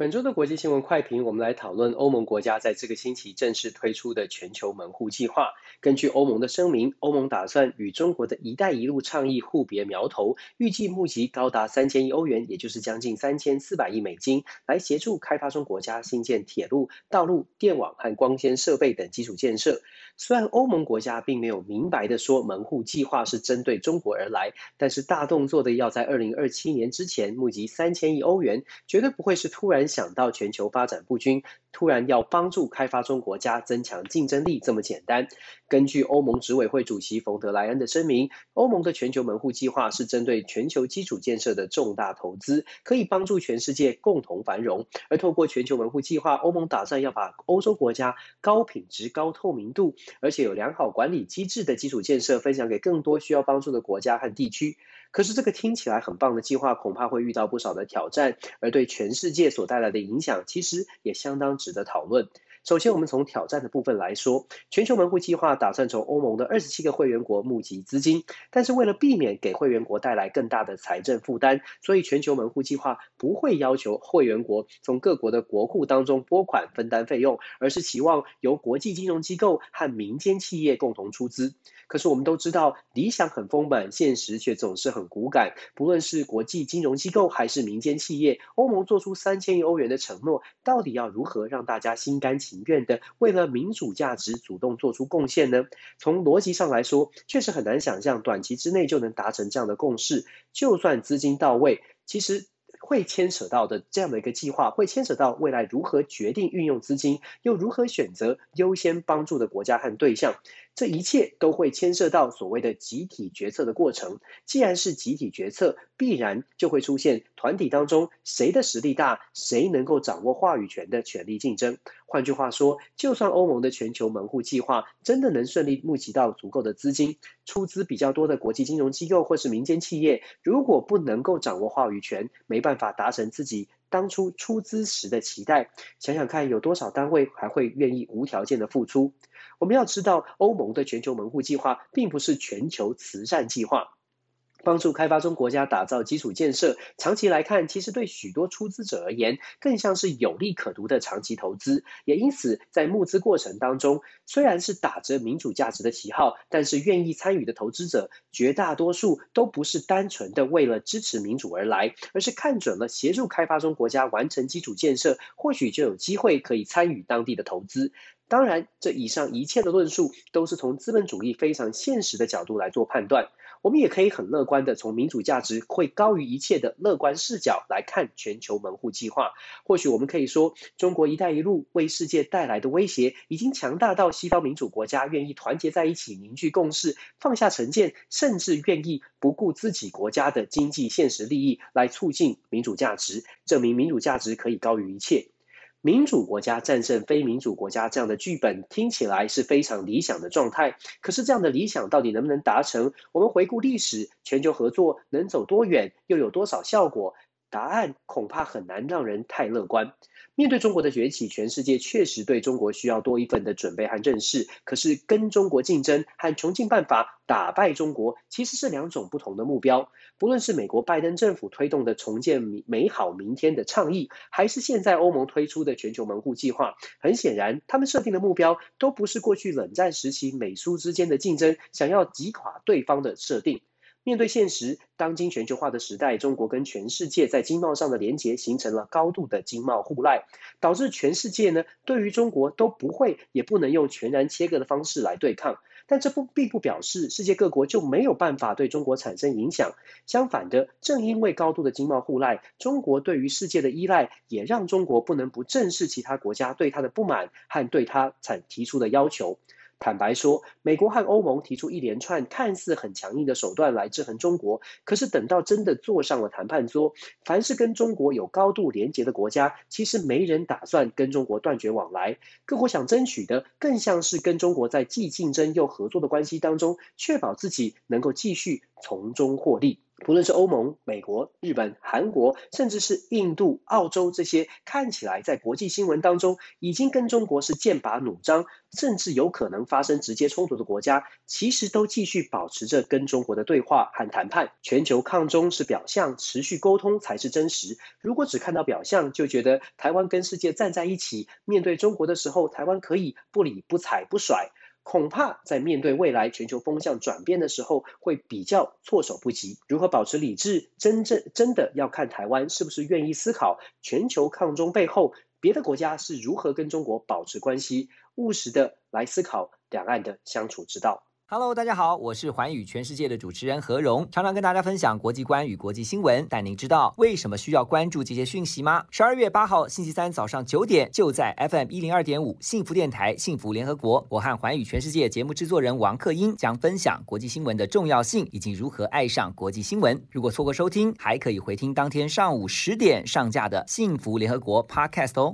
本周的国际新闻快评，我们来讨论欧盟国家在这个星期正式推出的全球门户计划。根据欧盟的声明，欧盟打算与中国的一带一路倡议互别苗头，预计募集高达三千亿欧元，也就是将近三千四百亿美金，来协助开发中国家兴建铁路、道路、电网和光纤设备等基础建设。虽然欧盟国家并没有明白的说门户计划是针对中国而来，但是大动作的要在二零二七年之前募集三千亿欧元，绝对不会是突然想到全球发展不均，突然要帮助开发中国家增强竞争力这么简单。根据欧盟执委会主席冯德莱恩的声明，欧盟的全球门户计划是针对全球基础建设的重大投资，可以帮助全世界共同繁荣。而透过全球门户计划，欧盟打算要把欧洲国家高品质、高透明度，而且有良好管理机制的基础建设分享给更多需要帮助的国家和地区。可是这个听起来很棒的计划，恐怕会遇到不少的挑战，而对全世界所带来的影响，其实也相当值得讨论。首先，我们从挑战的部分来说，全球门户计划打算从欧盟的二十七个会员国募集资金，但是为了避免给会员国带来更大的财政负担，所以全球门户计划不会要求会员国从各国的国库当中拨款分担费用，而是期望由国际金融机构和民间企业共同出资。可是我们都知道，理想很丰满，现实却总是很骨感。不论是国际金融机构还是民间企业，欧盟做出三千亿欧元的承诺，到底要如何让大家心甘情情愿的为了民主价值主动做出贡献呢？从逻辑上来说，确实很难想象短期之内就能达成这样的共识。就算资金到位，其实。会牵扯到的这样的一个计划，会牵扯到未来如何决定运用资金，又如何选择优先帮助的国家和对象，这一切都会牵涉到所谓的集体决策的过程。既然是集体决策，必然就会出现团体当中谁的实力大，谁能够掌握话语权的权力竞争。换句话说，就算欧盟的全球门户计划真的能顺利募集到足够的资金，出资比较多的国际金融机构或是民间企业，如果不能够掌握话语权，没办法达成自己当初出资时的期待，想想看，有多少单位还会愿意无条件的付出？我们要知道，欧盟的全球门户计划并不是全球慈善计划。帮助开发中国家打造基础建设，长期来看，其实对许多出资者而言，更像是有利可图的长期投资。也因此，在募资过程当中，虽然是打着民主价值的旗号，但是愿意参与的投资者，绝大多数都不是单纯的为了支持民主而来，而是看准了协助开发中国家完成基础建设，或许就有机会可以参与当地的投资。当然，这以上一切的论述，都是从资本主义非常现实的角度来做判断。我们也可以很乐观的从民主价值会高于一切的乐观视角来看全球门户计划。或许我们可以说，中国“一带一路”为世界带来的威胁已经强大到西方民主国家愿意团结在一起凝聚共识，放下成见，甚至愿意不顾自己国家的经济现实利益来促进民主价值，证明民主价值可以高于一切。民主国家战胜非民主国家这样的剧本听起来是非常理想的状态，可是这样的理想到底能不能达成？我们回顾历史，全球合作能走多远，又有多少效果？答案恐怕很难让人太乐观。面对中国的崛起，全世界确实对中国需要多一份的准备和认识。可是跟中国竞争和穷尽办法打败中国，其实是两种不同的目标。不论是美国拜登政府推动的重建美好明天的倡议，还是现在欧盟推出的全球门户计划，很显然，他们设定的目标都不是过去冷战时期美苏之间的竞争，想要击垮对方的设定。面对现实，当今全球化的时代，中国跟全世界在经贸上的连结形成了高度的经贸互赖，导致全世界呢对于中国都不会也不能用全然切割的方式来对抗。但这不并不表示世界各国就没有办法对中国产生影响。相反的，正因为高度的经贸互赖，中国对于世界的依赖，也让中国不能不正视其他国家对它的不满和对它产提出的要求。坦白说，美国和欧盟提出一连串看似很强硬的手段来制衡中国，可是等到真的坐上了谈判桌，凡是跟中国有高度连结的国家，其实没人打算跟中国断绝往来。各国想争取的，更像是跟中国在既竞争又合作的关系当中，确保自己能够继续从中获利。不论是欧盟、美国、日本、韩国，甚至是印度、澳洲这些看起来在国际新闻当中已经跟中国是剑拔弩张，甚至有可能发生直接冲突的国家，其实都继续保持着跟中国的对话和谈判。全球抗中是表象，持续沟通才是真实。如果只看到表象，就觉得台湾跟世界站在一起，面对中国的时候，台湾可以不理不睬不甩。恐怕在面对未来全球风向转变的时候，会比较措手不及。如何保持理智？真正真的要看台湾是不是愿意思考全球抗中背后，别的国家是如何跟中国保持关系，务实的来思考两岸的相处之道。Hello，大家好，我是寰宇全世界的主持人何荣，常常跟大家分享国际观与国际新闻。但您知道为什么需要关注这些讯息吗？十二月八号星期三早上九点，就在 FM 一零二点五幸福电台幸福联合国，我和寰宇全世界节目制作人王克英将分享国际新闻的重要性以及如何爱上国际新闻。如果错过收听，还可以回听当天上午十点上架的幸福联合国 Podcast 哦。